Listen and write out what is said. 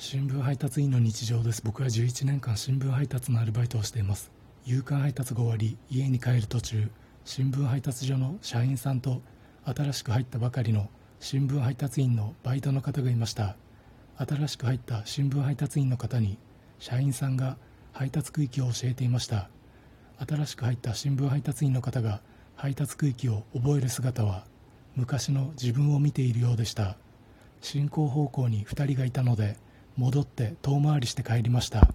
新聞配達員の日常です。僕は11年間新聞配達のアルバイトをしています。夕刊配達が終わり家に帰る途中新聞配達所の社員さんと新しく入ったばかりの新聞配達員のバイトの方がいました。新しく入った新聞配達員の方に社員さんが配達区域を教えていました。新しく入った新聞配達員の方が配達区域を覚える姿は昔の自分を見ているようでした。進行方向に2人がいたので戻って遠回りして帰りました。